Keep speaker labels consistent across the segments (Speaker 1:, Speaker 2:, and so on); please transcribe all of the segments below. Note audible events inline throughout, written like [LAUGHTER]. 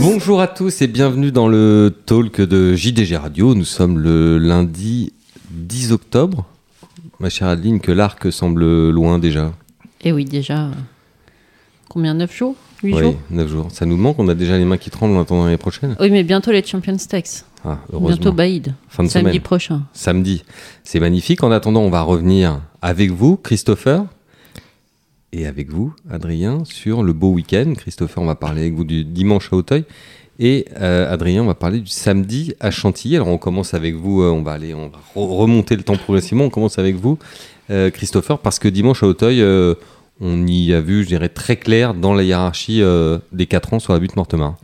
Speaker 1: Bonjour à tous et bienvenue dans le talk de JDG Radio. Nous sommes le lundi 10 octobre. Ma chère Adeline, que l'arc semble loin déjà.
Speaker 2: Et oui, déjà. euh, Combien 9 jours? 8
Speaker 1: oui,
Speaker 2: jours
Speaker 1: 9 jours. Ça nous manque, on a déjà les mains qui tremblent en attendant l'année prochaine.
Speaker 2: Oui, mais bientôt les Champions Stakes.
Speaker 1: Ah.
Speaker 2: Bientôt Baïd.
Speaker 1: Fin de
Speaker 2: Samedi
Speaker 1: semaine.
Speaker 2: prochain.
Speaker 1: Samedi. C'est magnifique. En attendant, on va revenir avec vous, Christopher, et avec vous, Adrien, sur le beau week-end. Christopher, on va parler avec vous du dimanche à Auteuil. Et euh, Adrien, on va parler du samedi à Chantilly. Alors on commence avec vous, euh, on va aller, on va re- remonter le temps progressivement. On commence avec vous, euh, Christopher, parce que dimanche à Auteuil, on y a vu, je dirais, très clair dans la hiérarchie euh, des 4 ans sur la butte Mortemar.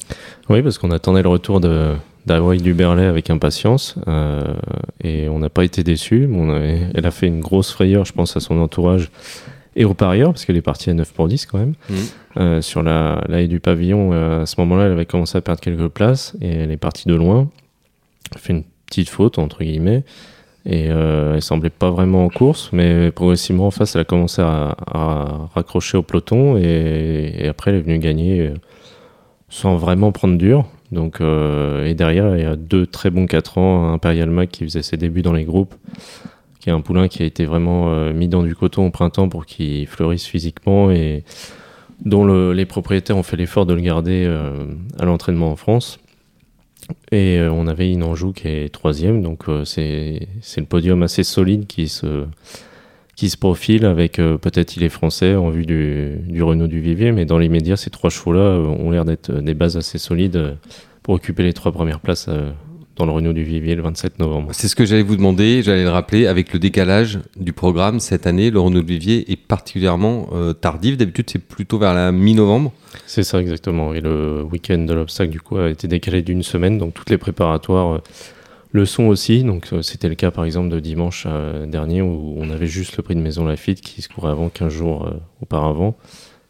Speaker 3: Oui, parce qu'on attendait le retour de d'Hawaii Duberlet avec impatience euh, et on n'a pas été déçus. Bon, on avait- elle a fait une grosse frayeur, je pense, à son entourage et aux parieurs, parce qu'elle est partie à 9 pour 10 quand même.
Speaker 1: Mhm.
Speaker 3: Euh, sur la, la haie du pavillon, à ce moment-là, elle avait commencé à perdre quelques places et elle est partie de loin. Elle a fait une petite faute, entre guillemets, et euh, elle semblait pas vraiment en course, mais progressivement en face, elle a commencé à, à raccrocher au peloton et, et après, elle est venue gagner euh, sans vraiment prendre dur. Donc, euh, et derrière, il y a deux très bons 4 ans, Imperial Mac qui faisait ses débuts dans les groupes, qui est un poulain qui a été vraiment euh, mis dans du coton au printemps pour qu'il fleurisse physiquement et dont le- les propriétaires ont fait l'effort de le garder euh, à l'entraînement en France. Et euh, on avait Inanjou qui est troisième, donc euh, c'est le podium assez solide qui se, qui se profile avec euh, peut-être il est français en vue du, du Renault du Vivier, mais dans les médias, ces trois chevaux-là euh, ont l'air d'être euh, des bases assez solides euh, pour occuper les trois premières places dans le Renault du Vivier le 27 novembre.
Speaker 1: C'est ce que j'allais vous demander, j'allais le rappeler, avec le décalage du programme cette année, le Renault de Vivier est particulièrement euh, tardif. D'habitude, c'est plutôt vers la mi-novembre.
Speaker 3: C'est ça exactement. Et le week-end de l'obstacle, du coup, a été décalé d'une semaine, donc toutes les préparatoires euh, le sont aussi. Donc euh, c'était le cas, par exemple, de dimanche dernier où on avait juste le prix de Maison Lafitte qui se courait avant 15 jours auparavant.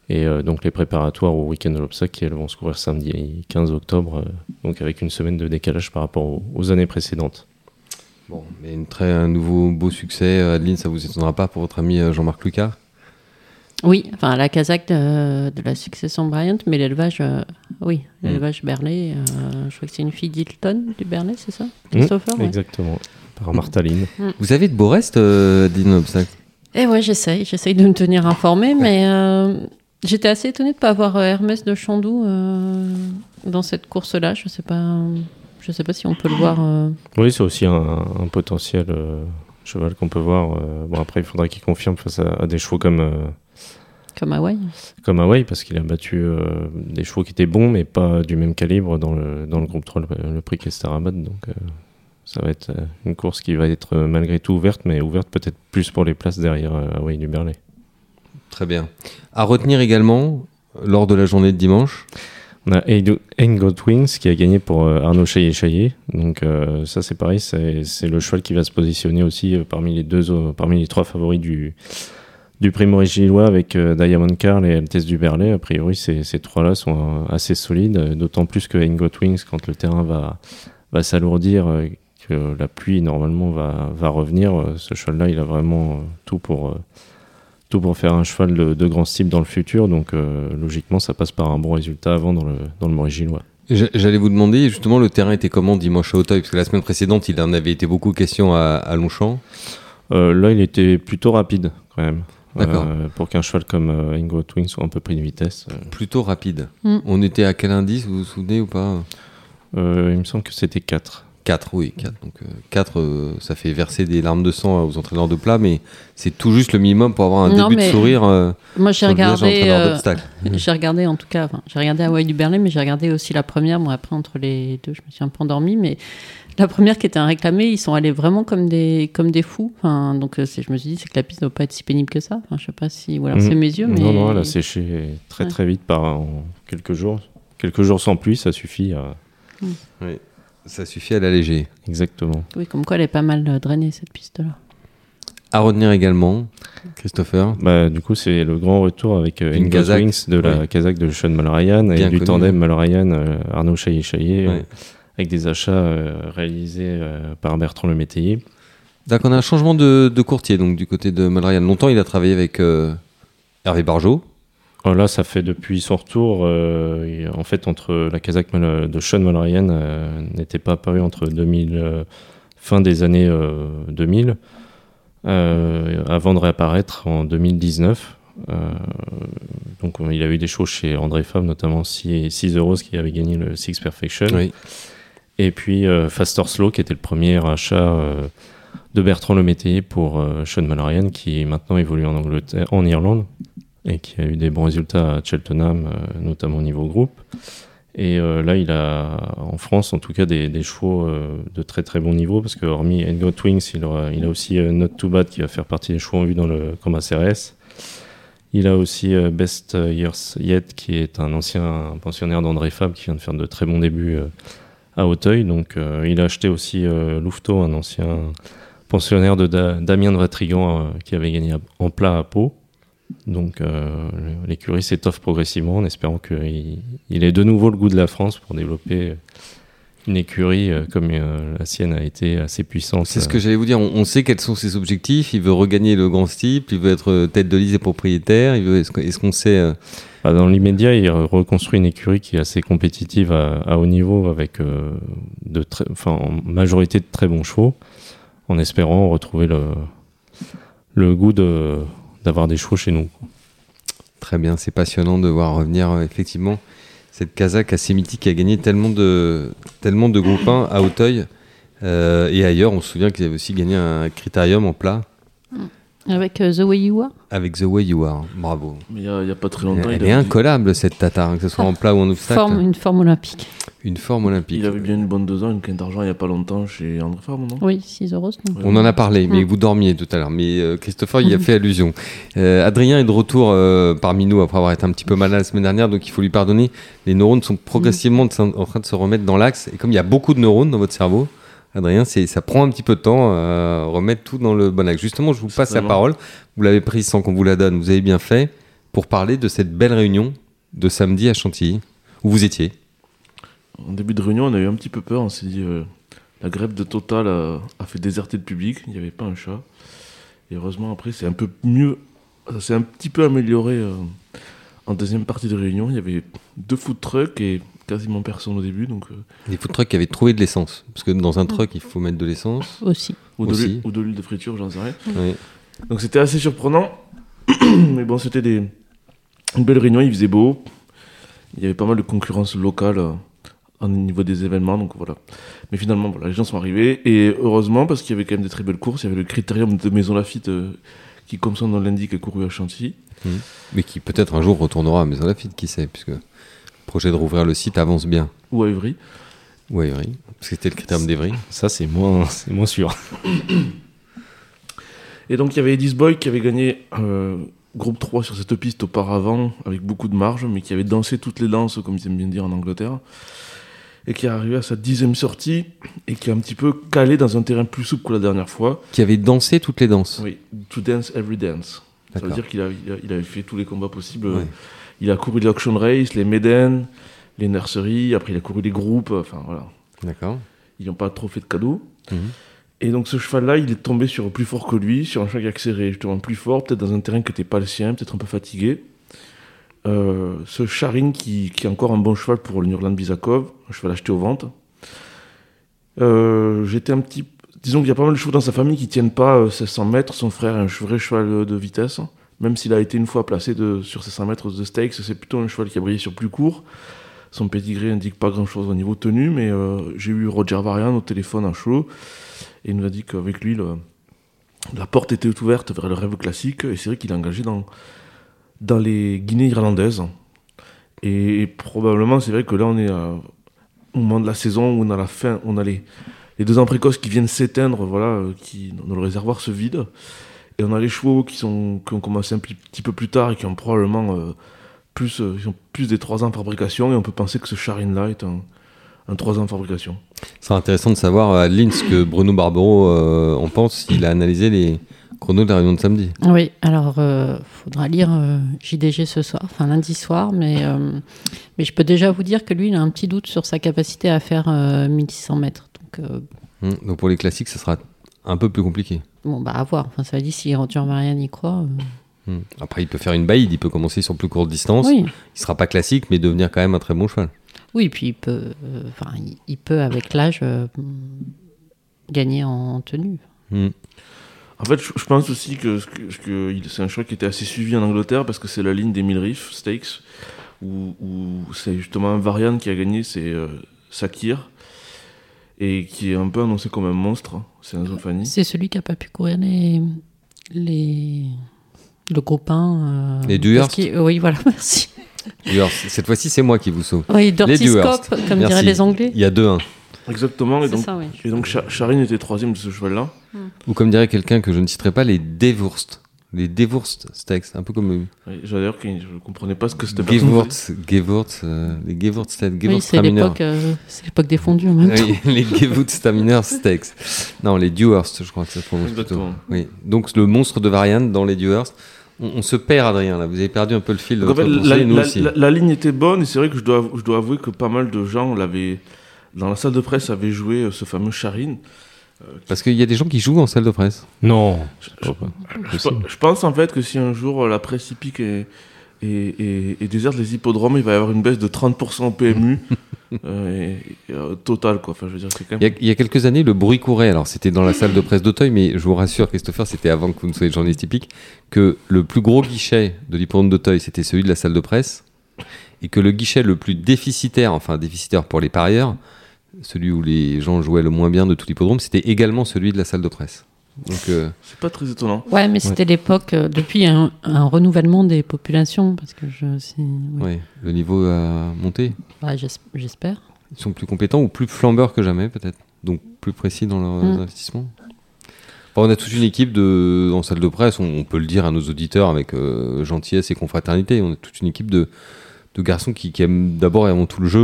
Speaker 3: Et euh, donc les préparatoires au week-end de l'obstacle qui elles vont se courir samedi 15 octobre, euh, donc avec une semaine de décalage par rapport aux, aux années précédentes.
Speaker 1: Bon, mais une très, un nouveau beau succès, euh, Adeline, ça vous étonnera pas pour votre ami Jean-Marc Lucas?
Speaker 2: Oui, enfin la Kazakh de, de la succession Bryant, mais l'élevage, euh, oui,
Speaker 1: Mm.
Speaker 2: l'élevage Berlay, euh, je crois que c'est une fille d'Hilton du Berlay, c'est ça? Christopher ouais.
Speaker 3: Exactement, par Martaline.
Speaker 1: Vous avez de beaux restes, euh, Adeline Obstacle
Speaker 2: Et ouais, j'essaye, j'essaye de me tenir informée, [LAUGHS] mais euh, j'étais assez étonnée de ne pas avoir euh, Hermès de Chandou euh, dans cette course-là. Je sais pas, je sais pas si on peut le voir. euh,
Speaker 3: Oui, c'est aussi un, un potentiel euh, cheval qu'on peut voir. bon, après, il faudra qu'il confirme face à, à des chevaux comme,
Speaker 2: comme Hawaï.
Speaker 3: comme Hawaii, parce qu'il a battu des chevaux qui étaient bons, mais pas du même calibre dans le, dans le groupe 3, le, le prix Kestarabad. Donc, ça va être une course qui va être malgré tout ouverte, mais ouverte peut-être plus pour les places derrière Hawaii du Berlay.
Speaker 1: Très bien. À retenir également, lors de la journée de dimanche,
Speaker 3: On a Ain't Wings qui a gagné pour euh, Arnaud Chaillet-Chaillet. Donc euh, ça c'est pareil, c'est le cheval qui va se positionner aussi euh, parmi les deux, parmi les trois favoris du du prix Maurice Gillois avec Diamond Carl et Altesse du Berlay. A priori ces, trois-là sont assez solides, d'autant plus que Ain't Wings quand le terrain va va s'alourdir, que la pluie normalement va va revenir. ce cheval-là il a vraiment tout pour tout pour faire un cheval de, de grand style dans le futur. Donc, euh, logiquement, ça passe par un bon résultat avant dans le, dans le Maurice Gillois.
Speaker 1: J'a- j'allais vous demander justement le terrain était comment dimanche à Auteuil Parce que la semaine précédente, il en avait été beaucoup question à, à Longchamp.
Speaker 3: Euh, là, il était plutôt rapide, quand même.
Speaker 1: D'accord.
Speaker 3: Euh, pour qu'un cheval comme euh, Ingo Twin soit un peu pris de vitesse. euh,
Speaker 1: Plutôt rapide.
Speaker 2: Mm.
Speaker 1: On était à quel indice, vous vous souvenez ou pas?
Speaker 3: Euh, il me semble que c'était 4.
Speaker 1: 4, oui, 4. Donc 4, ça fait verser des larmes de sang aux entraîneurs de plat, mais c'est tout juste le minimum pour avoir un
Speaker 2: Non,
Speaker 1: début de sourire. euh,
Speaker 2: Moi, j'ai regardé. euh. [LAUGHS] J'ai regardé en tout cas, enfin, j'ai regardé Hawaï du Berlin, mais j'ai regardé aussi la première. Moi, après, entre les deux, je me suis un peu endormie, mais la première qui était un réclamé, ils sont allés vraiment comme des, comme des fous. Enfin, donc, euh, je me suis dit, c'est que la piste ne doit pas être si pénible que ça. Enfin, je sais pas si. Ou alors, c'est mes yeux, mais.
Speaker 3: Non, non, elle a séché très
Speaker 2: Ouais.
Speaker 3: très vite par en quelques jours. Quelques jours sans pluie, ça suffit à...
Speaker 1: Oui. Ça suffit à l'alléger.
Speaker 3: Exactement.
Speaker 2: Oui, comme quoi, elle est pas mal euh, drainée, cette piste-là.
Speaker 1: À retenir également, Christopher.
Speaker 3: Bah, du coup, c'est le grand retour avec euh,
Speaker 1: Une
Speaker 3: Inga
Speaker 1: Kazakh.
Speaker 3: Wings de la
Speaker 1: Oui.
Speaker 3: Kazakh de Sean Malrayan et
Speaker 1: Bien
Speaker 3: du
Speaker 1: connu.
Speaker 3: tandem Malrayan, euh, Arnaud Chaillet-Chaillet,
Speaker 1: Ouais.
Speaker 3: euh, avec des achats euh, réalisés euh, par Bertrand Le Métayer.
Speaker 1: D'accord, on a un changement de, de courtier donc du côté de Malryan. Longtemps, il a travaillé avec euh, Hervé Barjot.
Speaker 3: Oh, là, ça fait depuis son retour, euh, en fait, entre la casaque Mal- de Sean Malryan euh, n'était pas apparu entre 2000, euh, fin des années euh, 2000, euh, avant de réapparaître en 2019. Euh, donc, il a eu des choses chez André Fab, notamment 6 euros qui avait gagné le Six Perfection.
Speaker 1: Oui.
Speaker 3: Et puis Faster Slow, qui était le premier achat de Bertrand Le Métayer pour Sean Malarian, qui maintenant évolue en Angleterre, en Irlande, et qui a eu des bons résultats à Cheltenham, euh, notamment au niveau groupe. Et euh, là, il a, en France, en tout cas, des, des chevaux euh, de très très bon niveau, parce que hormis Edgot Wings, il, a aussi euh, Not Too Bad qui va faire partie des chevaux en vue dans le combat CRS. Il a aussi Best Years Yet, qui est un ancien pensionnaire d'André Fab, qui vient de faire de très bons débuts à Auteuil. Donc, il a acheté aussi Louveteau, un ancien pensionnaire de Da- Damien de Vatrigan, qui avait gagné en plat à Pau. Donc, euh, l'écurie s'étoffe progressivement en espérant qu'il il ait de nouveau le goût de la France pour développer une écurie euh, comme euh, la sienne a été assez puissante.
Speaker 1: C'est ce que j'allais vous dire. On, on sait quels sont ses objectifs. Il veut regagner le grand steeple, il veut être euh, tête de liste et propriétaire. Il veut, est-ce, qu'on sait euh,
Speaker 3: Bah, dans l'immédiat, il reconstruit une écurie qui est assez compétitive à, à haut niveau avec euh, de très, enfin, en majorité de très bons chevaux, en espérant retrouver le, le goût de, d'avoir des chevaux chez nous.
Speaker 1: Très bien, c'est passionnant de voir revenir euh, effectivement cette Kazakh assez mythique qui a gagné tellement de, tellement de groupes 1 à Auteuil euh, et ailleurs. On se souvient qu'ils avaient aussi gagné un critérium en plat
Speaker 2: Avec euh, The Way You Are
Speaker 1: avec The Way You Are. Bravo.
Speaker 4: Mais il y a, pas très
Speaker 1: Elle,
Speaker 4: longtemps,
Speaker 1: elle est incollable cette Tatar, hein, que ce soit en plat ou en obstacle.
Speaker 2: forme, Une forme olympique.
Speaker 1: Une forme olympique.
Speaker 4: il avait bien une bonne deux ans, une quinte d'argent il y a pas longtemps chez André Farm, non?
Speaker 2: Oui, 6 euros. non
Speaker 1: On en a parlé, mais
Speaker 2: Mm.
Speaker 1: vous dormiez tout à l'heure. Mais euh, Christopher y a fait allusion. Euh, Adrien est de retour euh, parmi nous après avoir été un petit peu malade la semaine dernière, donc il faut lui pardonner. Les neurones sont progressivement en train de se remettre dans l'axe. Et comme il y a beaucoup de neurones dans votre cerveau, Adrien, ça prend un petit peu de temps à remettre tout dans le bon axe. Justement, je vous passe la parole. Vous l'avez prise sans qu'on vous la donne. Vous avez bien fait pour parler de cette belle réunion de samedi à Chantilly, où vous étiez.
Speaker 4: En début de réunion, on a eu un petit peu peur. On s'est dit, euh, la grève de Total a, a fait déserter le public. Il n'y avait pas un chat. Et heureusement, après, c'est un peu mieux. Ça s'est un petit peu amélioré euh, en deuxième partie de réunion. Il y avait deux food trucks et quasiment personne au début. Donc, euh,
Speaker 1: Les food trucks qui avaient trouvé de l'essence. Parce que dans un truck, il faut mettre de l'essence.
Speaker 2: Aussi.
Speaker 4: ou, de
Speaker 1: Aussi.
Speaker 4: ou de l'huile de friture, j'en sais rien.
Speaker 1: Oui.
Speaker 4: Donc c'était assez surprenant. [CLEARS THROAT] Mais bon, c'était des... une belle réunion, il faisait beau. Il y avait pas mal de concurrence locale euh, au niveau des événements, donc voilà. Mais finalement, voilà, les gens sont arrivés. Et heureusement, parce qu'il y avait quand même des très belles courses, il y avait le critérium de Maison Lafitte euh, qui, comme son nom l'indique, est couru à Chantilly.
Speaker 1: Mais qui peut-être un jour retournera à Maison Lafitte, qui sait, puisque projet de rouvrir le site avance bien.
Speaker 4: Ou à Évry.
Speaker 1: Ou à que c'était le critérium d'Évry.
Speaker 3: Ça, c'est moins, c'est moins sûr.
Speaker 4: Et donc il y avait Edis Boy qui avait gagné euh, groupe 3 sur cette piste auparavant, avec beaucoup de marge, mais qui avait dansé toutes les danses, comme ils aiment bien dire en Angleterre, et qui est arrivé à sa dixième sortie, et qui est un petit peu calé dans un terrain plus souple que la dernière fois.
Speaker 1: Qui avait dansé toutes les danses.
Speaker 4: Oui, to dance every dance. Ça veut dire qu'il a, il avait fait tous les combats possibles.
Speaker 1: Ouais.
Speaker 4: Il a couru les auction race, les Maiden, les nurseries, après il a couru les groupes, enfin voilà.
Speaker 1: D'accord.
Speaker 4: Ils n'ont pas trop fait de cadeaux.
Speaker 1: Mhm.
Speaker 4: Et donc ce cheval-là, il est tombé sur plus fort que lui, sur un cheval qui accéléré justement plus fort, peut-être dans un terrain qui n'était pas le sien, peut-être un peu fatigué. Euh, ce Charin qui, qui est encore un bon cheval pour le Nurland Bizakov, un cheval acheté aux ventes. Euh, J'étais un petit... Disons qu'il y a pas mal de chevaux dans sa famille qui tiennent pas euh, ces 100 mètres. Son frère est un vrai cheval de vitesse. Même s'il a été une fois placé sur ces 100 mètres de stakes, c'est plutôt un cheval qui a brillé sur plus court. Son pedigree indique pas grand-chose au niveau tenue, mais euh, j'ai eu Roger Varian au téléphone à chaud. Et il nous a dit qu'avec lui, la porte était ouverte vers le rêve classique. Et c'est vrai qu'il est engagé dans, les Guinées irlandaises. Et, probablement, c'est vrai que là, on est au moment de la saison où on a la fin, on a les, deux ans précoces qui viennent s'éteindre, voilà, euh, qui, dans le réservoir se vide. Et on a les chevaux qui, sont, qui ont commencé un petit, peu plus tard et qui ont probablement euh, plus, euh, ils ont plus des 3 ans de fabrication. Et on peut penser que ce Charin-là est un, un 3 ans de fabrication.
Speaker 1: C'est intéressant de savoir, euh, Adeline, ce que Bruno Barbero euh, en pense. Il a analysé les Chrono de la réunion de samedi.
Speaker 2: Oui, alors euh, faudra lire euh, JDG ce soir, enfin lundi soir, mais, euh, mais je peux déjà vous dire que lui, il a un petit doute sur sa capacité à faire euh, 1600 mètres. Donc, euh,
Speaker 1: Hmm, Donc pour les classiques, ce sera un peu plus compliqué.
Speaker 2: bon, bah à voir. Enfin, ça dit si Roger Marianne y croit. euh,
Speaker 1: Hmm. Après, il peut faire une baïde, il peut commencer sur plus courte distance.
Speaker 2: Oui.
Speaker 1: Il sera pas classique, mais devenir quand même un très bon cheval.
Speaker 2: Oui, puis il peut, euh, enfin, il, il peut avec l'âge euh, gagner en tenue.
Speaker 1: Hmm.
Speaker 4: En fait, je, je pense aussi que, que- que il- c'est un choix qui était assez suivi en Angleterre parce que c'est la ligne des Mille Reef Stakes où, où c'est justement un Varian qui a gagné, c'est euh, Sakir et qui est un peu annoncé comme un monstre. hein. C'est un Zofani.
Speaker 2: C'est celui qui a pas pu courir les, les, le groupe 1.
Speaker 1: Les Dewhurst
Speaker 2: qu'il- Oui, voilà, [LAUGHS] merci.
Speaker 1: C- cette fois-ci, c'est moi qui vous sauve.
Speaker 2: Oui, Dirty
Speaker 1: Dewhurst.
Speaker 2: Scope, comme
Speaker 1: Merci.
Speaker 2: diraient les Anglais.
Speaker 1: Il y a 2-1.
Speaker 4: Exactement. Et
Speaker 2: C'est
Speaker 4: donc,
Speaker 2: ça, oui.
Speaker 4: et donc Cha- Charine était troisième de ce cheval-là.
Speaker 1: Ou comme dirait quelqu'un que je ne citerai pas, les Devurst. Les Devurst Stakes, un peu comme
Speaker 4: Et D'ailleurs, que je ne comprenais pas ce que c'était.
Speaker 1: Gewurz, Gewurz, euh, les Gewurz Stakes,
Speaker 2: Oui, c'est l'époque, euh, c'est l'époque des fondus en [LAUGHS] même temps.
Speaker 1: Oui, les Gewurz Staminer Stakes. Non, les Dewhurst, je crois que ça se prononce plutôt.
Speaker 4: Exactement.
Speaker 1: Oui. Donc le monstre de Varian dans les Dewhurst. On, on se perd, Adrien, là. Vous avez perdu un peu le fil de votre
Speaker 4: fait,
Speaker 1: pensée,
Speaker 4: la,
Speaker 1: nous
Speaker 4: la-
Speaker 1: aussi.
Speaker 4: la- la ligne était bonne et c'est vrai que je dois, je dois avouer que pas mal de gens l'avaient dans la salle de presse avaient joué euh, ce fameux Charine.
Speaker 1: Parce qu'il y a des gens qui jouent en salle de presse.
Speaker 3: Non.
Speaker 4: Je, pense en fait que si un jour euh, la presse hippique et déserte les hippodromes, il va y avoir une baisse de 30% au PMU [LAUGHS] euh, et, et, euh, total quoi. Enfin, je veux dire, c'est quand
Speaker 1: Il y,
Speaker 4: même.
Speaker 1: a, il y a quelques années, le bruit courait. Alors, c'était dans la salle de presse d'Auteuil, mais je vous rassure, Christopher, c'était avant que vous ne soyez journaliste typique, que le plus gros guichet de l'hippodrome d'Auteuil, c'était celui de la salle de presse, et que le guichet le plus déficitaire, enfin déficitaire pour les parieurs, celui où les gens jouaient le moins bien de tout l'hippodrome, c'était également celui de la salle de presse. Donc, euh,
Speaker 4: C'est pas très étonnant.
Speaker 2: Ouais, mais c'était l'époque, euh, depuis un, un renouvellement des populations, parce que je sais. oui.
Speaker 1: ouais, le niveau a monté.
Speaker 2: Bah, j'es- J'espère.
Speaker 1: Ils sont plus compétents ou plus flambeurs que jamais, peut-être. Donc, plus précis dans leurs
Speaker 2: Mm.
Speaker 1: investissements. On a toute une équipe de, en salle de presse, on, on peut le dire à nos auditeurs avec euh, gentillesse et confraternité. On a toute une équipe de, de garçons qui, qui aiment d'abord et avant tout le jeu.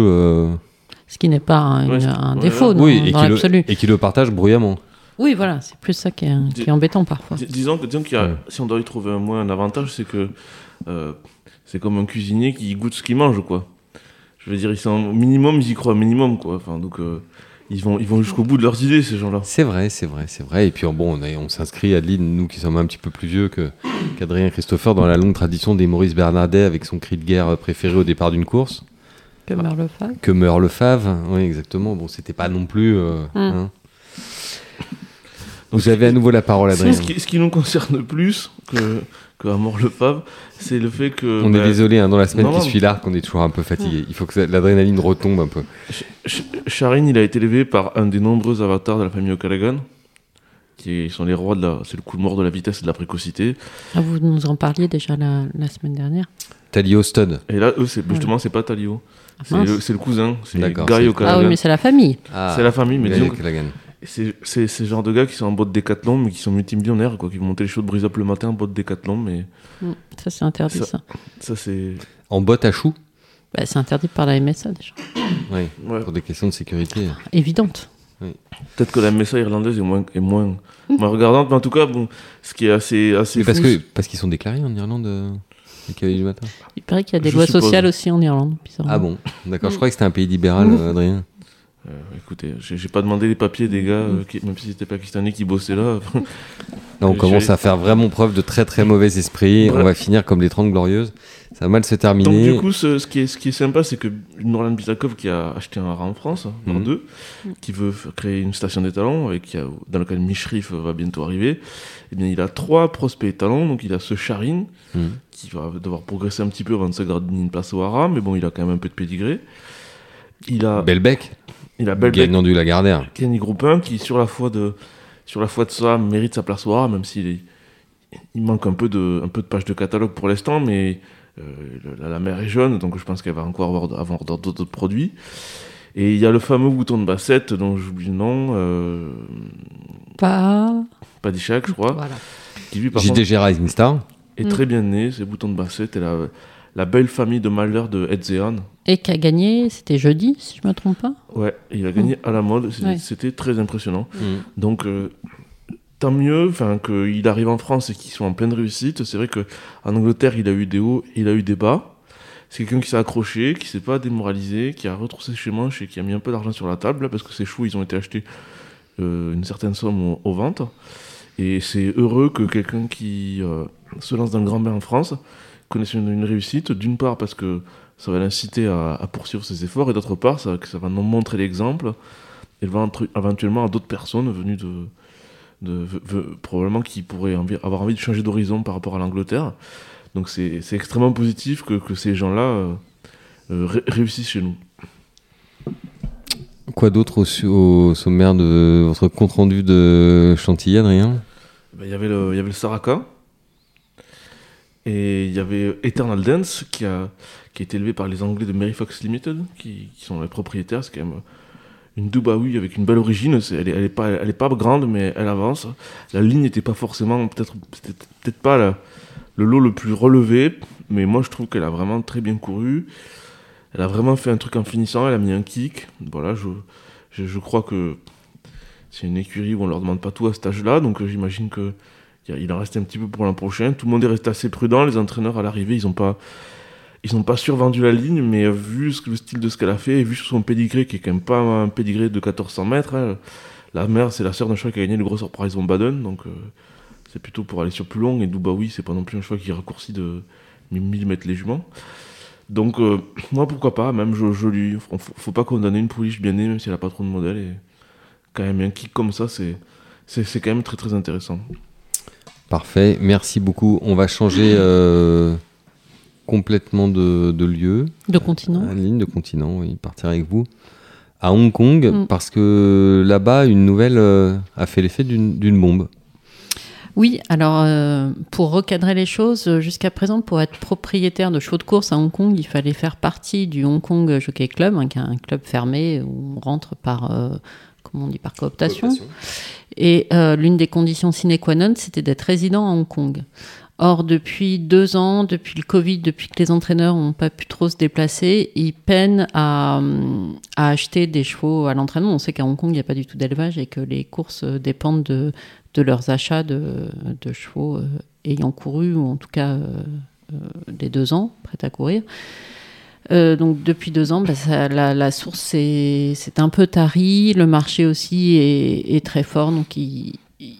Speaker 2: Ce qui n'est pas un,
Speaker 4: Ouais,
Speaker 2: défaut dans,
Speaker 1: oui, et
Speaker 2: dans
Speaker 1: qui, le,
Speaker 2: l'absolu.
Speaker 1: et qui le partagent bruyamment.
Speaker 2: Oui, voilà, c'est plus ça qui est, qui est embêtant parfois.
Speaker 4: Dis- disons que, disons y a-
Speaker 1: Ouais.
Speaker 4: si on doit y trouver un moins un avantage, c'est que euh, c'est comme un cuisinier qui goûte ce qu'il mange quoi. Je veux dire, ils sont au minimum, ils y croient au minimum quoi. Enfin, donc euh, ils vont, ils vont jusqu'au bout de leurs idées ces gens-là.
Speaker 1: C'est vrai, c'est vrai, c'est vrai. Et puis bon, on, a- on s'inscrit, Adeline, nous qui sommes un petit peu plus vieux que [COUGHS] qu'Adrien et Christopher, dans la longue tradition des Maurice Bernardet avec son cri de guerre préféré au départ d'une course.
Speaker 2: Que meurt le Fab.
Speaker 1: Que meurt le Fave, oui, exactement. Bon, c'était pas non plus. euh,
Speaker 2: Mm.
Speaker 1: hein. Vous avez à nouveau la parole, Adrien.
Speaker 4: Ce qui, ce qui nous concerne plus que, que Amour le Fave, c'est le fait que.
Speaker 1: On
Speaker 4: bah,
Speaker 1: est désolé, hein, dans la semaine
Speaker 4: non,
Speaker 1: qui
Speaker 4: non.
Speaker 1: suit l'arc, on est toujours un peu fatigué. Il faut que l'adrénaline retombe un peu.
Speaker 4: Ch- Charine, il a été élevé par un des nombreux avatars de la famille O'Callaghan, qui sont les rois de la. C'est le coup de mort de la vitesse et de la précocité.
Speaker 2: Ah, vous nous en parliez déjà la, la semaine dernière.
Speaker 1: Talio Stud.
Speaker 4: Et là, eux, c'est justement, c'est pas Talio.
Speaker 2: Ah,
Speaker 4: C'est le, c'est le cousin, c'est
Speaker 1: D'accord,
Speaker 4: Gary
Speaker 1: c'est-
Speaker 2: Ah
Speaker 4: O'Callaghan.
Speaker 2: oui, mais c'est la famille.
Speaker 1: Ah,
Speaker 4: C'est la famille, mais disons c'est c'est ces genres de gars qui sont en botte décathlon, mais qui sont multimillionnaires, quoi, qui vont monter les chevaux de brise up le matin en botte décathlon, mais
Speaker 2: Mm, Ça, c'est interdit,
Speaker 4: Ça-
Speaker 2: ça.
Speaker 4: ça, c'est.
Speaker 1: En botte à choux
Speaker 2: Bah, c'est interdit par la MSA déjà.
Speaker 1: Oui,
Speaker 4: Ouais.
Speaker 1: pour des questions de sécurité.
Speaker 2: Évidente.
Speaker 4: Peut-être que la MSA irlandaise est moins, est moins, [LAUGHS] moins regardante, mais en tout cas, bon, ce qui est assez, assez
Speaker 1: Mais parce que parce qu'ils sont déclarés en Irlande, euh, les cavaliers du matin.
Speaker 2: Il paraît qu'il y a des
Speaker 4: Je
Speaker 2: lois
Speaker 4: suppose.
Speaker 2: sociales aussi en Irlande. bizarrement.
Speaker 1: Ah bon, d'accord. Je croyais que c'était un pays libéral, euh, Adrien.
Speaker 4: Euh, écoutez, j'ai pas demandé les papiers des gars, euh, qui, même si c'était pakistanais qui bossaient là. [LAUGHS]
Speaker 1: Là, on commence à faire vraiment preuve de très très mauvais esprit. On va finir comme les 30 glorieuses. Ça va mal se
Speaker 4: Donc
Speaker 1: terminer.
Speaker 4: du coup, ce, ce qui est, ce qui est sympa, c'est que Norlan Bisakov qui a acheté un rat en France, Nord
Speaker 1: Mhm.
Speaker 4: 2, qui veut créer une station d'étalons, et qui a, dans lequel Mishrif va bientôt arriver, eh bien, il a trois prospects étalons. Donc il a ce Charine,
Speaker 1: Mhm.
Speaker 4: qui va devoir progresser un petit peu avant de se garder une place au Hara, mais bon, il a quand même un peu de pédigré. Il a,
Speaker 1: Belbec,
Speaker 4: il a Belbec,
Speaker 1: gagnant du Lagardère.
Speaker 4: Kenny Groupe 1 qui sur la foi de sur la foi de ça mérite sa place au Hara, même s'il est- il manque un peu de un peu de pages de catalogue pour l'instant mais la, la mer est jaune donc je pense qu'elle va encore avoir, avoir d'autres produits et il y a le fameux bouton de bassette dont j'oublie le nom euh,
Speaker 2: Pas.
Speaker 4: pas d'Ishak je crois
Speaker 2: Voilà.
Speaker 4: qui lui par
Speaker 1: JDG Rising Star.
Speaker 4: est
Speaker 2: Mm.
Speaker 4: très bien né c'est bouton de bassette et la, la belle famille de Malder de Edzean
Speaker 2: Et qui a gagné, c'était jeudi, si je me trompe pas.
Speaker 4: ouais il a gagné à la mode
Speaker 2: Ouais.
Speaker 4: c'était très impressionnant
Speaker 1: Mhm.
Speaker 4: Donc, euh, tant mieux, enfin qu'il arrive en France et qu'il soit en pleine réussite. C'est vrai que en Angleterre, il a eu des hauts, il a eu des bas. C'est quelqu'un qui s'est accroché, qui s'est pas démoralisé, qui a retroussé ses manches et qui a mis un peu d'argent sur la table parce que ses chevaux, ils ont été achetés euh, une certaine somme aux, ventes. Et c'est heureux que quelqu'un qui euh, se lance dans le grand bain en France connaisse une, réussite, d'une part parce que ça va l'inciter à, poursuivre ses efforts, et d'autre part, ça, que ça va nous montrer l'exemple, et va éventuellement à d'autres personnes venues de, de, probablement qui pourraient envie- avoir envie de changer d'horizon par rapport à l'Angleterre. Donc c'est extrêmement positif que, que ces gens-là euh, euh, ré- réussissent chez nous.
Speaker 1: Quoi d'autre au, sommaire de votre compte rendu de Chantilly, Adrien?
Speaker 4: Ben, Il y avait le, il y avait le Saraka. Et il y avait Eternal Dance qui a, qui a été élevé par les Anglais de Mary Fox Limited, qui, qui sont les propriétaires. C'est quand même une Dubaoui avec une belle origine. Elle, est, pas, grande, mais elle avance. La ligne n'était pas forcément, peut-être peut pas le lot le plus relevé, mais moi je trouve qu'elle a vraiment très bien couru. Elle a vraiment fait un truc en finissant, elle a mis un kick. Voilà, je, crois que c'est une écurie où on leur demande pas tout à cet âge-là, donc euh, j'imagine que il en reste un petit peu pour l'an prochain. Tout le monde est resté assez prudent. Les entraîneurs à l'arrivée, ils ont pas, ils ont pas survendu la ligne, mais vu le style de ce qu'elle a fait, et vu son pédigré qui est quand même pas un pédigré de 1400 mètres, hein, la mère c'est la sœur d'un cheval qui a gagné le gros Horizon Baden, donc euh, c'est plutôt pour aller sur plus long. Et Dubaoui, c'est pas non plus un cheval qui raccourcit de 1000 mètres les juments. Donc euh, [CLEARS THROAT] moi pourquoi pas, même je, je lui, faut, faut- pas condamner une pouliche bien née, même si elle a pas trop de modèles. Et quand même un kick comme ça, c'est c'est c'est quand même très très intéressant.
Speaker 1: Parfait, merci beaucoup. On va changer euh, complètement de, de lieu,
Speaker 2: De continent.
Speaker 1: à ligne de continent, oui, partir avec vous à Hong Kong,
Speaker 2: Mm.
Speaker 1: parce que là-bas, une nouvelle euh, a fait l'effet d'une bombe.
Speaker 2: Oui, alors euh, pour recadrer les choses, euh, jusqu'à présent, pour être propriétaire de chevaux de course à Hong Kong, il fallait faire partie du Hong Kong Jockey Club, hein, qui est un club fermé où on rentre par, euh, comment on dit, par cooptation. Et euh, l'une des conditions sine qua non, c'était d'être résident à Hong Kong. Or, depuis deux ans, depuis le Covid, depuis que les entraîneurs n'ont pas pu trop se déplacer, ils peinent à, hum, à acheter des chevaux à l'entraînement. On sait qu'à Hong Kong, il n'y a pas du tout d'élevage et que les courses euh, dépendent de, leurs achats de, chevaux euh, ayant couru, ou en tout cas euh, euh, des deux ans, prêts à courir. Euh, donc depuis deux ans, bah, la, source s'est un peu tarie, le marché aussi est, est très fort, donc ils,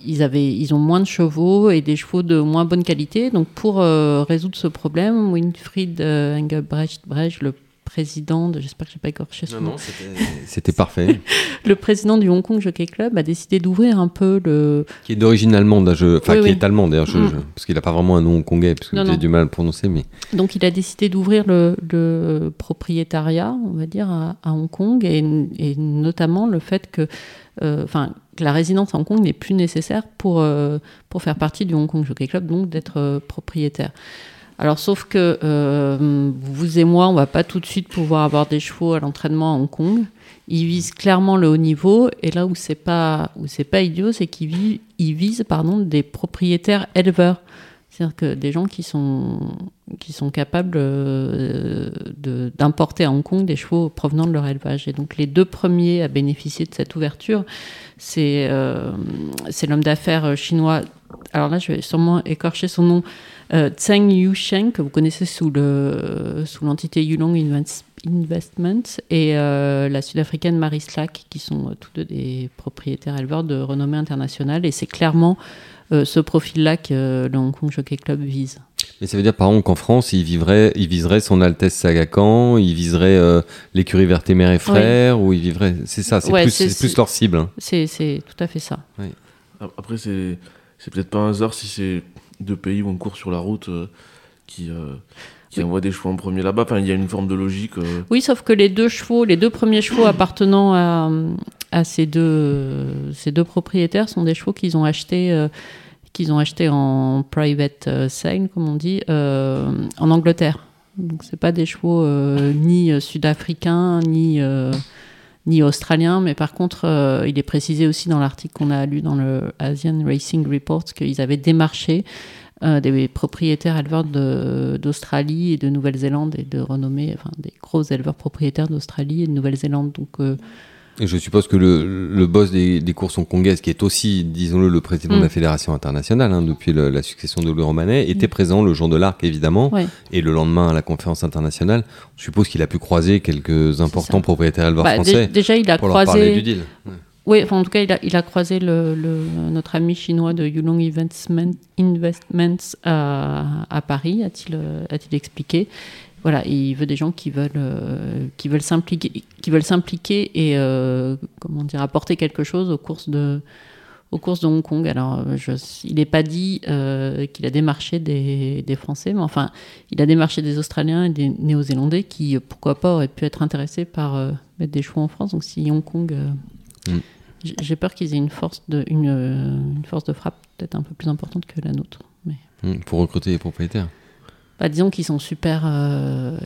Speaker 2: ils, avaient, ils ont moins de chevaux et des chevaux de moins bonne qualité. Donc pour euh, résoudre ce problème, Winfried euh, Engelbrecht Brecht, le président, de, j'espère que je n'ai pas écorché son nom,
Speaker 1: C'était parfait. [LAUGHS]
Speaker 2: le président du Hong Kong Jockey Club a décidé d'ouvrir un peu le,
Speaker 1: qui est d'origine allemande, je... enfin
Speaker 2: Oui,
Speaker 1: qui
Speaker 2: oui.
Speaker 1: est allemand d'ailleurs,
Speaker 2: Mm.
Speaker 1: parce qu'il n'a pas vraiment un nom hongkongais, parce que
Speaker 2: Non,
Speaker 1: j'ai
Speaker 2: non.
Speaker 1: du mal à le prononcer, mais
Speaker 2: Donc il a décidé d'ouvrir le, le propriétariat, on va dire, à, à Hong Kong, et, et notamment le fait que, euh, enfin, que la résidence à Hong Kong n'est plus nécessaire pour, euh, pour faire partie du Hong Kong Jockey Club, donc d'être euh, propriétaire. Alors sauf que euh, vous et moi, on va pas tout de suite pouvoir avoir des chevaux à l'entraînement à Hong Kong. Ils visent clairement le haut niveau, et là où c'est pas pas idiot, c'est qu'ils vi- ils visent pardon des propriétaires éleveurs. C'est-à-dire que des gens qui sont, qui sont capables euh, d'importer à Hong Kong des chevaux provenant de leur élevage. Et donc les deux premiers à bénéficier de cette ouverture, c'est euh, l'homme d'affaires chinois. Alors là, je vais sûrement écorcher son nom, euh, Tseng Yusheng, que vous connaissez sous le sous l'entité Yulong Invest- Investments, et la sud-africaine Marie Slack, qui sont tous deux des propriétaires éleveurs de renommée internationale. Et c'est clairement ce profil-là que euh, le Hong Kong Jockey Club vise.
Speaker 1: Mais ça veut dire par exemple qu'en France, il, vivrait, il viserait son Altesse Saga Khan, il viserait euh, l'écurie Vertémer et Frères, ou il vivrait. C'est ça, c'est
Speaker 2: Ouais,
Speaker 1: plus,
Speaker 2: c'est-
Speaker 1: c'est plus
Speaker 2: c'est-
Speaker 1: leur cible. hein.
Speaker 2: C'est c'est tout à fait ça.
Speaker 4: Après, c'est c'est peut-être pas un hasard si c'est deux pays où on court sur la route euh, qui, euh, qui
Speaker 2: Oui.
Speaker 4: envoient des chevaux en premier là-bas. Enfin, il y a une forme de logique. euh,
Speaker 2: Oui, sauf que les deux chevaux, les deux premiers chevaux appartenant à, ces, deux, ces deux propriétaires sont des chevaux qu'ils ont achetés, euh, qu'ils ont achetés en private euh, sale, comme on dit, en Angleterre. Donc c'est pas des chevaux ni sud-africains ni ni australiens, mais par contre, il est précisé aussi dans l'article qu'on a lu dans le Asian Racing Report qu'ils avaient démarché euh, des propriétaires éleveurs d'Australie et de Nouvelle-Zélande et de renommée, enfin des gros éleveurs propriétaires d'Australie et de Nouvelle-Zélande. Donc, euh,
Speaker 1: Et je suppose que le, le boss des, des courses hongkongaises, qui est aussi, disons-le, le président
Speaker 2: Mm.
Speaker 1: de la fédération internationale hein, depuis le- la succession de Louis Romanet, était présent le jour de l'arc, évidemment,
Speaker 2: Ouais.
Speaker 1: et le lendemain à la conférence internationale. Je suppose qu'il a pu croiser quelques importants propriétaires éleveurs
Speaker 2: Bah,
Speaker 1: français
Speaker 2: déjà, il a
Speaker 1: pour leur parler
Speaker 2: croisé.
Speaker 1: du deal. Ouais.
Speaker 2: Oui, en tout cas, il a, il a croisé le, notre ami chinois de Yulong Investment, Investments à, à Paris, a-t-il euh, expliqué. Voilà, il veut des gens qui veulent, euh, s'impliquer, et euh, comment dire apporter quelque chose aux courses de, Hong Kong. Alors, euh, il n'est pas dit euh, qu'il a démarché des, des Français, mais enfin, il a démarché des Australiens et des Néo-Zélandais qui, euh, pourquoi pas, auraient pu être intéressés par euh, mettre des chevaux en France. Donc, si Hong Kong euh,
Speaker 1: Mm.
Speaker 2: j'ai- peur qu'ils aient une force de, une, euh, une force de frappe peut-être un peu plus importante que la nôtre. Mais
Speaker 1: Mm, Pour recruter les propriétaires.
Speaker 2: bah, disons qu'ils sont super, euh,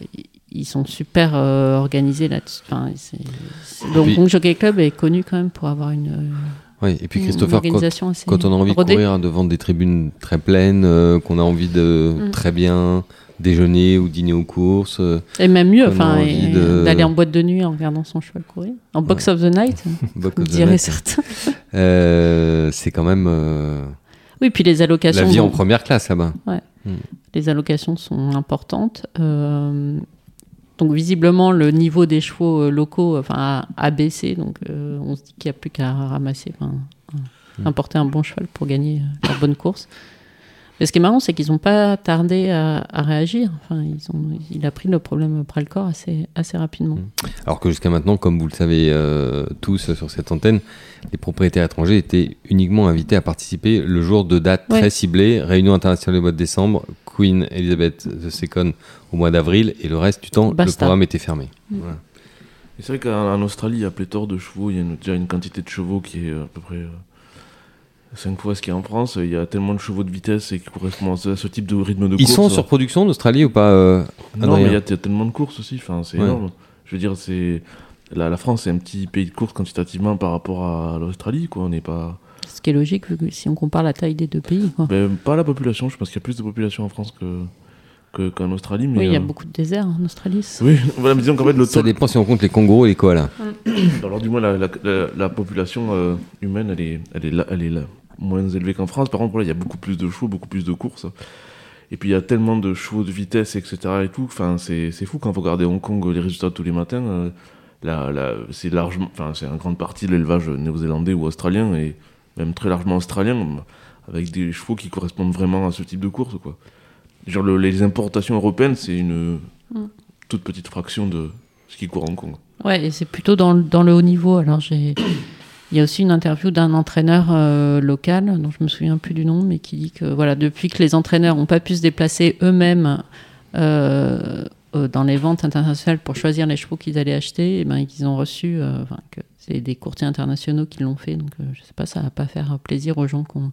Speaker 2: ils sont super euh, organisés là-dessus. Enfin, c'est- c'est- le Hong
Speaker 1: Puis-
Speaker 2: Kong Jockey Club est connu quand même pour avoir une,
Speaker 1: Oui, et puis Christopher, quand,
Speaker 2: organisation assez
Speaker 1: quand on a envie de courir devant des tribunes très pleines, euh, qu'on a envie de
Speaker 2: Mm.
Speaker 1: très bien déjeuner ou dîner aux courses, euh,
Speaker 2: Et même mieux, enfin,
Speaker 1: de-
Speaker 2: d'aller en boîte de nuit en regardant son cheval courir. En box of the night, [LAUGHS] vous direz certains. [LAUGHS]
Speaker 1: euh, c'est quand même euh,
Speaker 2: Oui, puis les
Speaker 1: la
Speaker 2: allocations.
Speaker 1: vie en première classe là-bas.
Speaker 2: les allocations sont importantes. Euh, donc visiblement, le niveau des chevaux locaux enfin, a, baissé. Donc euh, on se dit qu'il n'y a plus qu'à ramasser, enfin,
Speaker 1: Mm.
Speaker 2: importer un bon cheval pour gagner leur bonne course. Mais ce qui est marrant, c'est qu'ils n'ont pas tardé à, à réagir. Enfin, ils ont, il a pris le problème après le corps assez, assez rapidement.
Speaker 1: Alors que jusqu'à maintenant, comme vous le savez euh, tous sur cette antenne, les propriétaires étrangers étaient uniquement invités à participer le jour de dates
Speaker 2: Ouais.
Speaker 1: très ciblées, réunion internationale au mois de décembre, Queen Elizabeth II au mois d'avril, et le reste du temps, le programme était fermé.
Speaker 2: Mm.
Speaker 1: Voilà.
Speaker 4: C'est vrai qu'en en Australie, il y a pléthore de chevaux. Il y a une- déjà une quantité de chevaux qui est euh, à peu près 5 fois ce qu'il y a en France. Il y a tellement de chevaux de vitesse et qui correspondent à ce, à ce type de rythme de
Speaker 1: Ils
Speaker 4: course.
Speaker 1: sont en surproduction en Australie ou pas euh,
Speaker 4: Non, mais il y a tellement de courses aussi. Enfin, c'est
Speaker 1: Ouais.
Speaker 4: énorme. Je veux dire, c'est la, la France, c'est un petit pays de course quantitativement par rapport à l'Australie. Quoi. On n'est pas.
Speaker 2: Ce qui est logique vu que si on compare la taille des deux pays. quoi.
Speaker 4: Ben, pas la population. Je pense qu'il y a plus de population en France que que- qu'en Australie. Mais
Speaker 2: Oui, il y a
Speaker 4: euh,
Speaker 2: beaucoup de déserts en Australie.
Speaker 4: Oui, [LAUGHS] voilà, mais disons qu'en fait, le
Speaker 1: Ça dépend si on compte les kangourous et les koalas. [COUGHS]
Speaker 4: Alors du moins la, la, la- la population euh, humaine elle est, elle est, là, elle est là, moins élevée qu'en France. Par contre voilà, il y a beaucoup plus de chevaux, beaucoup plus de courses. Et puis il y a tellement de chevaux de vitesse, etc. et tout. Enfin c'est c'est fou quand vous regardez Hong Kong les résultats tous les matins. euh, la, la- c'est largement, enfin c'est en grande partie de l'élevage néo-zélandais ou australien et même très largement australien avec des chevaux qui correspondent vraiment à ce type de course quoi. Genre le- les importations européennes c'est une
Speaker 2: Mm.
Speaker 4: toute petite fraction de ce qui court à Hong Kong.
Speaker 2: Ouais, et c'est plutôt dans, le- dans le haut niveau. Alors, j'ai. Il y a aussi une interview d'un entraîneur euh, local, dont je me souviens plus du nom, mais qui dit que voilà, depuis que les entraîneurs n'ont pas pu se déplacer eux-mêmes euh, euh, dans les ventes internationales pour choisir les chevaux qu'ils allaient acheter, et ben, qu'ils ont reçu, euh, enfin, que c'est des courtiers internationaux qui l'ont fait. Donc, euh, je sais pas, ça va pas faire plaisir aux gens qui ont,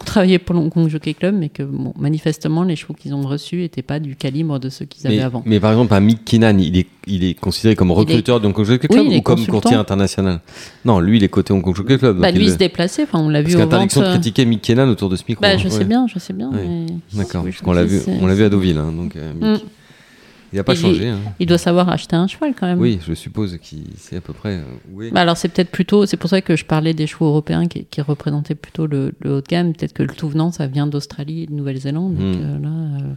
Speaker 2: ont travaillé pour le Hong Kong Jockey Club, mais que bon, manifestement, les chevaux qu'ils ont reçus n'étaient pas du calibre de ceux qu'ils avaient
Speaker 1: Mais,
Speaker 2: avant.
Speaker 1: mais par exemple, un Mick Kinnan, il est, il est considéré comme recruteur du Hong Kong Jockey Club
Speaker 2: Oui,
Speaker 1: ou
Speaker 2: est
Speaker 1: comme courtier international? Non, lui, il est coté Hong Kong Jockey Club.
Speaker 2: Bah, lui,
Speaker 1: il-
Speaker 2: se déplaçait, enfin, on l'a vu aux
Speaker 1: qu'interdiction
Speaker 2: ventes.
Speaker 1: de critiquer Mick Kinnan autour de ce micro.
Speaker 2: Bah,
Speaker 1: hein.
Speaker 2: je sais bien, je sais bien.
Speaker 1: Ouais.
Speaker 2: mais-
Speaker 1: D'accord,
Speaker 2: Oui,
Speaker 1: qu'on l'a vu, on l'a vu à Deauville, hein, donc euh, Mick.
Speaker 2: Mm.
Speaker 1: Il n'a pas
Speaker 2: Il
Speaker 1: changé. hein.
Speaker 2: Il doit savoir acheter un cheval quand même.
Speaker 1: Oui, je suppose qu'il sait à peu près euh, où est.
Speaker 2: Bah alors c'est peut-être plutôt, c'est pour ça que je parlais des chevaux européens qui, qui représentaient plutôt le, le haut de gamme. Peut-être que le tout venant, ça vient d'Australie et de Nouvelle-Zélande.
Speaker 1: Hmm.
Speaker 2: euh, euh,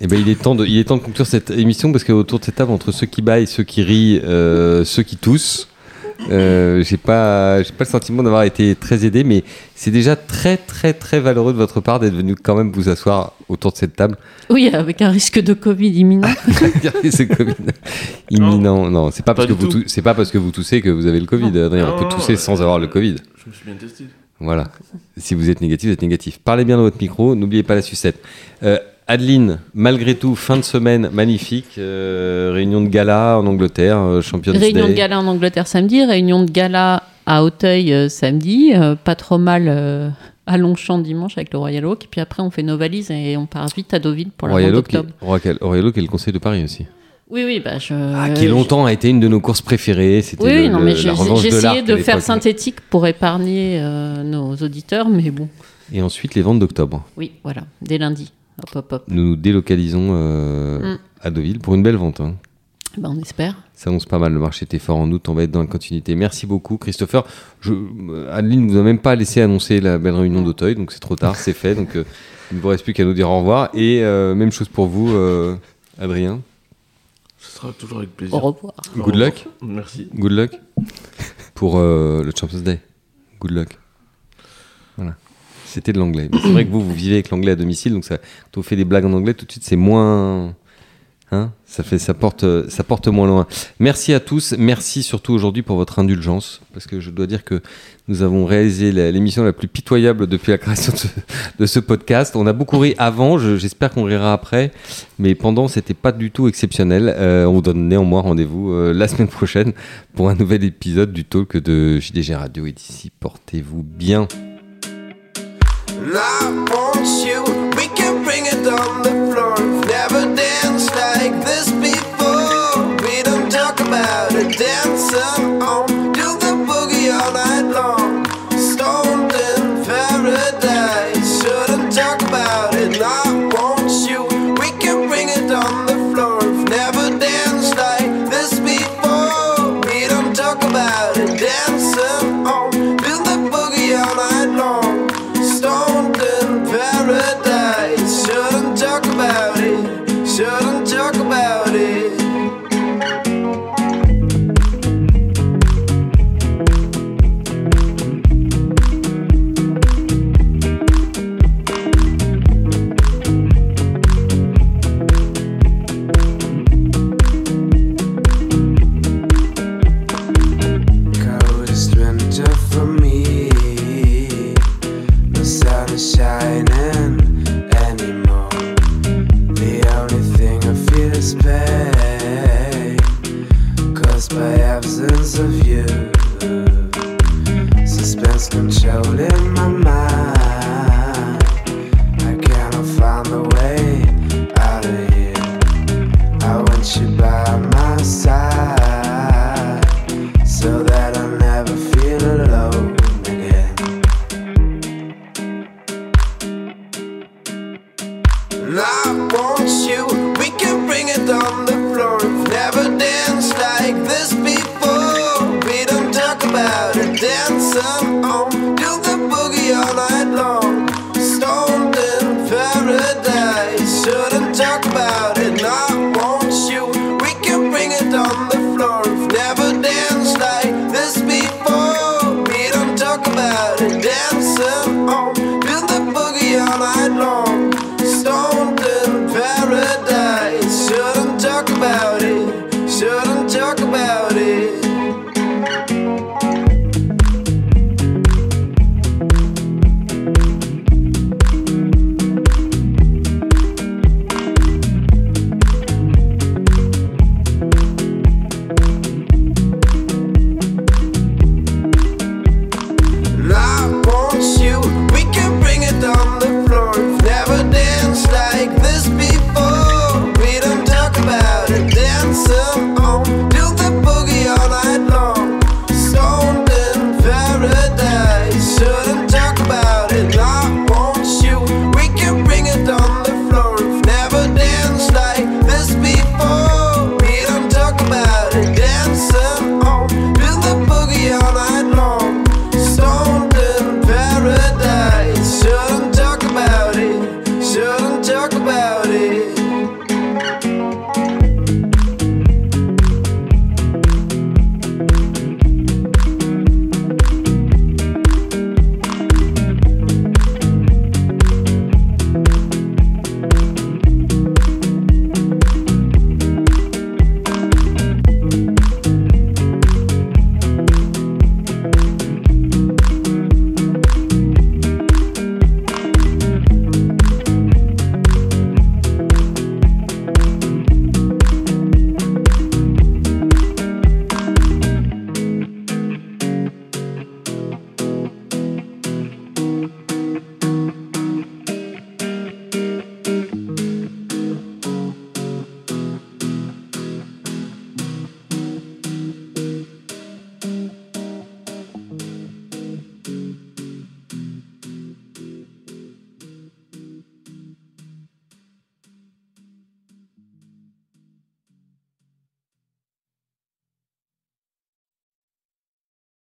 Speaker 1: Eh ben, il est temps de, il est temps de conclure cette émission parce qu'autour de cette table, entre ceux qui baillent, ceux qui rient, euh, ceux qui toussent, euh, j'ai pas, j'ai pas le sentiment d'avoir été très aidé, mais c'est déjà très, très, très valeureux de votre part d'être venu quand même vous asseoir autour de cette table.
Speaker 2: oui, avec un risque de Covid imminent. [LAUGHS]
Speaker 1: Regardez ce Covid imminent. Non, c'est pas,
Speaker 4: Pas
Speaker 1: parce que vous, tou- c'est pas parce que vous toussez que vous avez le Covid,
Speaker 2: Non.
Speaker 1: Adrien. On peut tousser
Speaker 4: non,
Speaker 1: sans avoir le Covid.
Speaker 4: Je me suis bien testé.
Speaker 1: Voilà. Si vous êtes négatif, vous êtes négatif. Parlez bien dans votre micro, n'oubliez pas la sucette. Euh, Adeline, malgré tout, fin de semaine magnifique. euh, réunion de gala en Angleterre, euh, Champions
Speaker 2: réunion
Speaker 1: Day.
Speaker 2: de gala en Angleterre samedi, réunion de gala à Auteuil euh, samedi, euh, pas trop mal à Longchamp dimanche avec le Royal Oak. Et puis après, on fait nos valises et on part vite à Deauville pour la
Speaker 1: Royal
Speaker 2: vente
Speaker 1: Oak, qui. Royal Royal Oak est le conseil de Paris aussi.
Speaker 2: Oui, oui, bah je.
Speaker 1: Ah, qui longtemps a été une de nos courses préférées. C'était
Speaker 2: Oui,
Speaker 1: le-
Speaker 2: non, mais j'ai
Speaker 1: de
Speaker 2: essayé de faire
Speaker 1: l'époque.
Speaker 2: synthétique pour épargner nos auditeurs, mais bon,
Speaker 1: Et ensuite, les ventes d'octobre.
Speaker 2: oui, voilà, dès lundi. Hop, hop, hop.
Speaker 1: Nous nous délocalisons euh,
Speaker 2: Mm.
Speaker 1: à Deauville pour une belle vente. hein.
Speaker 2: Ben, on espère.
Speaker 1: Ça annonce pas mal, le marché était fort en août, on va être dans la continuité. Merci beaucoup Christopher. Je, euh, Adeline ne vous a même pas laissé annoncer la belle réunion d'Auteuil, donc c'est trop tard, c'est fait. Donc euh, il ne vous reste plus qu'à nous dire au revoir. Et euh, même chose pour vous, euh, Adrien.
Speaker 4: Ce sera toujours avec
Speaker 2: Au
Speaker 4: plaisir.
Speaker 2: revoir.
Speaker 1: Good luck.
Speaker 4: Merci.
Speaker 1: Good luck pour euh, le Champions Day. Good luck. C'était de l'anglais. C'est vrai que vous, vous vivez avec l'anglais à domicile, donc ça, quand on fait des blagues en anglais, tout de suite, c'est moins. Hein ça, fait, ça, porte, ça porte moins loin. Merci à tous. Merci surtout aujourd'hui pour votre indulgence, parce que je dois dire que nous avons réalisé l'émission la plus pitoyable depuis la création de ce, podcast. On a beaucoup ri avant, je- j'espère qu'on rira après, mais pendant, c'était pas du tout exceptionnel. Euh, on vous donne néanmoins rendez-vous euh, la semaine prochaine pour un nouvel épisode du talk de JDG Radio. Et d'ici, portez-vous bien.
Speaker 5: And I want you, we can bring it on the